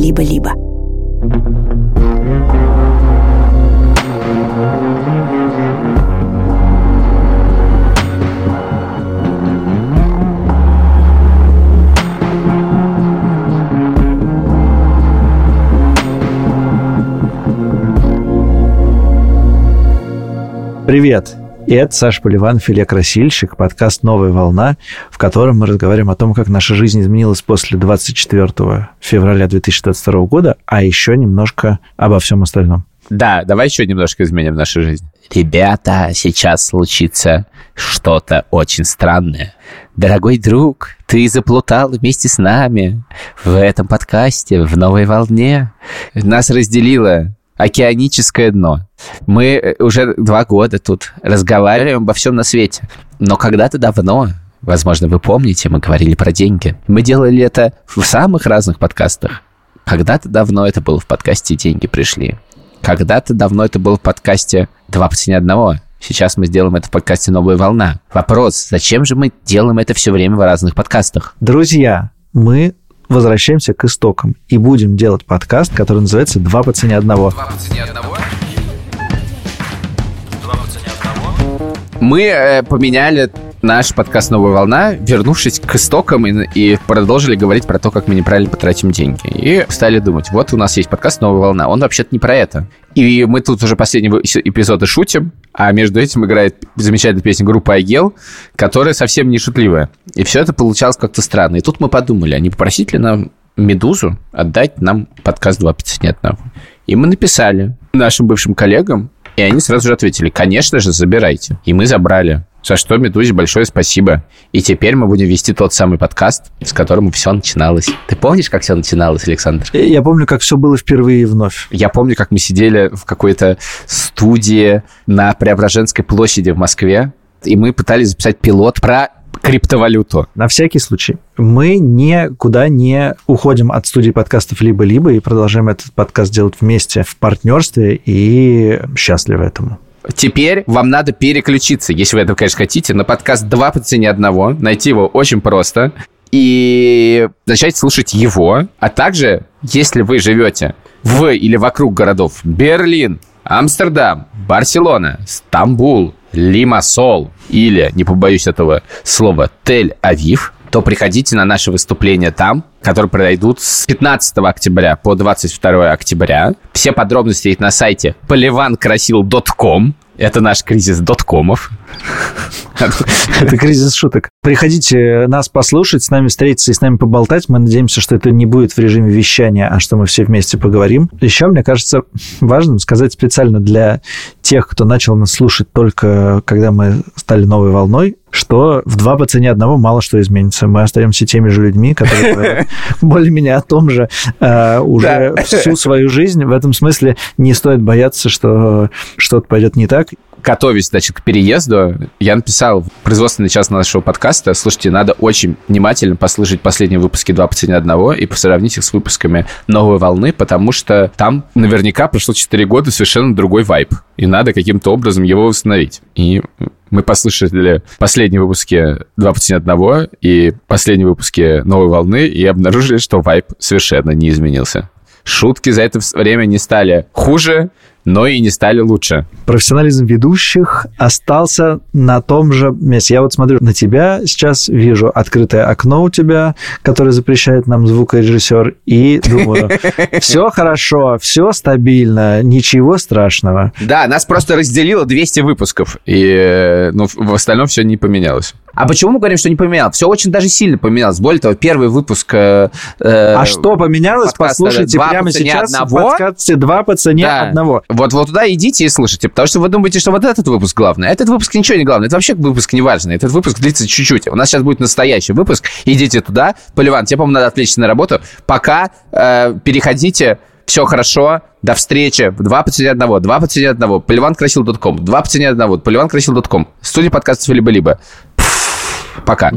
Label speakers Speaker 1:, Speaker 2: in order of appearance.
Speaker 1: «Либо-либо».
Speaker 2: Привет! И это Саша Поливанов, Илья Красильщик, подкаст «Новая волна», в котором мы разговариваем о том, как наша жизнь изменилась после 24 февраля 2022 года, а еще немножко обо всем остальном.
Speaker 3: Да, давай еще немножко изменим нашу жизнь. Ребята, сейчас случится что-то очень странное. Дорогой друг, ты заплутал вместе с нами в этом подкасте, в новой волне. Нас разделило океаническое дно. Мы э, уже два года тут разговариваем обо всем на свете. Но когда-то давно, возможно, вы помните, мы говорили про деньги. Мы делали это в самых разных подкастах. Когда-то давно это было в подкасте «Деньги пришли». Когда-то давно это было в подкасте «Два по цене одного». Сейчас мы сделаем это в подкасте «Новая волна». Вопрос, зачем же мы делаем это все время в разных подкастах?
Speaker 2: Друзья, мы возвращаемся к истокам и будем делать подкаст, который называется «Два по цене одного».
Speaker 3: Два по цене одного? Два по цене одного? Мы э, поменяли наш подкаст «Новая волна», вернувшись к истокам и, и продолжили говорить про то, как мы неправильно потратим деньги. И стали думать, вот у нас есть подкаст «Новая волна», он вообще-то не про это. И мы тут уже последние эпизоды шутим, а между этим играет замечательная песня группы Айгел, которая совсем не шутливая. И все это получалось как-то странно. И тут мы подумали, а не попросить ли нам Медузу отдать нам подкаст 2 по цене одного? И мы написали нашим бывшим коллегам, и они сразу же ответили, конечно же, забирайте. И мы забрали. За что Медузе большое спасибо. И теперь мы будем вести тот самый подкаст, с которым все начиналось. Ты помнишь, как все начиналось, Александр?
Speaker 2: Я помню, как все было впервые вновь.
Speaker 3: Я помню, как мы сидели в какой-то студии на Преображенской площади в Москве, и мы пытались записать пилот про криптовалюту.
Speaker 2: На всякий случай. Мы никуда не уходим от студии подкастов «Либо-либо» и продолжаем этот подкаст делать вместе в партнерстве и счастливы этому.
Speaker 3: Теперь вам надо переключиться, если вы этого, конечно, хотите, на подкаст «Два по цене одного». Найти его очень просто. И начать слушать его. А также, если вы живете в или вокруг городов Берлин, Амстердам, Барселона, Стамбул, Лимассол или, не побоюсь этого слова, Тель-Авив, то приходите на наши выступления там, которые пройдут с 15 октября по 22 октября. Все подробности есть на сайте polivankrасил.com. Это наш кризис доткомов.
Speaker 2: Это кризис шуток. Приходите нас послушать, с нами встретиться и с нами поболтать. Мы надеемся, что это не будет в режиме вещания, а что мы все вместе поговорим. Еще, мне кажется, важным сказать специально для тех, кто начал нас слушать только когда мы стали новой волной, что в два по цене одного мало что изменится. Мы остаемся теми же людьми, которые более-менее о том же э, уже всю свою жизнь. В этом смысле не стоит бояться, что что-то пойдет не так
Speaker 3: готовясь, значит, к переезду, я написал в производственный час нашего подкаста, слушайте, надо очень внимательно послушать последние выпуски «Два по цене одного» и сравнить их с выпусками «Новой волны», потому что там наверняка прошло 4 года совершенно другой вайб, и надо каким-то образом его восстановить. И мы послушали последние выпуски «Два по одного» и последние выпуски «Новой волны» и обнаружили, что вайб совершенно не изменился. Шутки за это время не стали хуже, но и не стали лучше.
Speaker 2: Профессионализм ведущих остался на том же месте. Я вот смотрю на тебя сейчас, вижу открытое окно у тебя, которое запрещает нам звукорежиссер, и думаю, все хорошо, все стабильно, ничего страшного.
Speaker 3: Да, нас просто разделило 200 выпусков, и э, ну, в остальном все не поменялось. А почему мы говорим, что не поменялось? Все очень даже сильно поменялось. Более того, первый выпуск... Э,
Speaker 2: э а что поменялось? Послушайте прямо сейчас одного. в подкасте «Два по цене да. одного».
Speaker 3: Вот, вот туда идите и слушайте, потому что вы думаете, что вот этот выпуск главный. А этот выпуск ничего не главный. Это вообще выпуск не важный. Этот выпуск длится чуть-чуть. У нас сейчас будет настоящий выпуск. Идите туда. Поливан, тебе, по-моему, надо отвлечься на работу. Пока э, переходите все хорошо, до встречи. Два по цене одного, два по цене одного. Поливанкрасил.ком, два по цене одного. Поливанкрасил.ком. Студия подкастов «Либо-либо». Пока.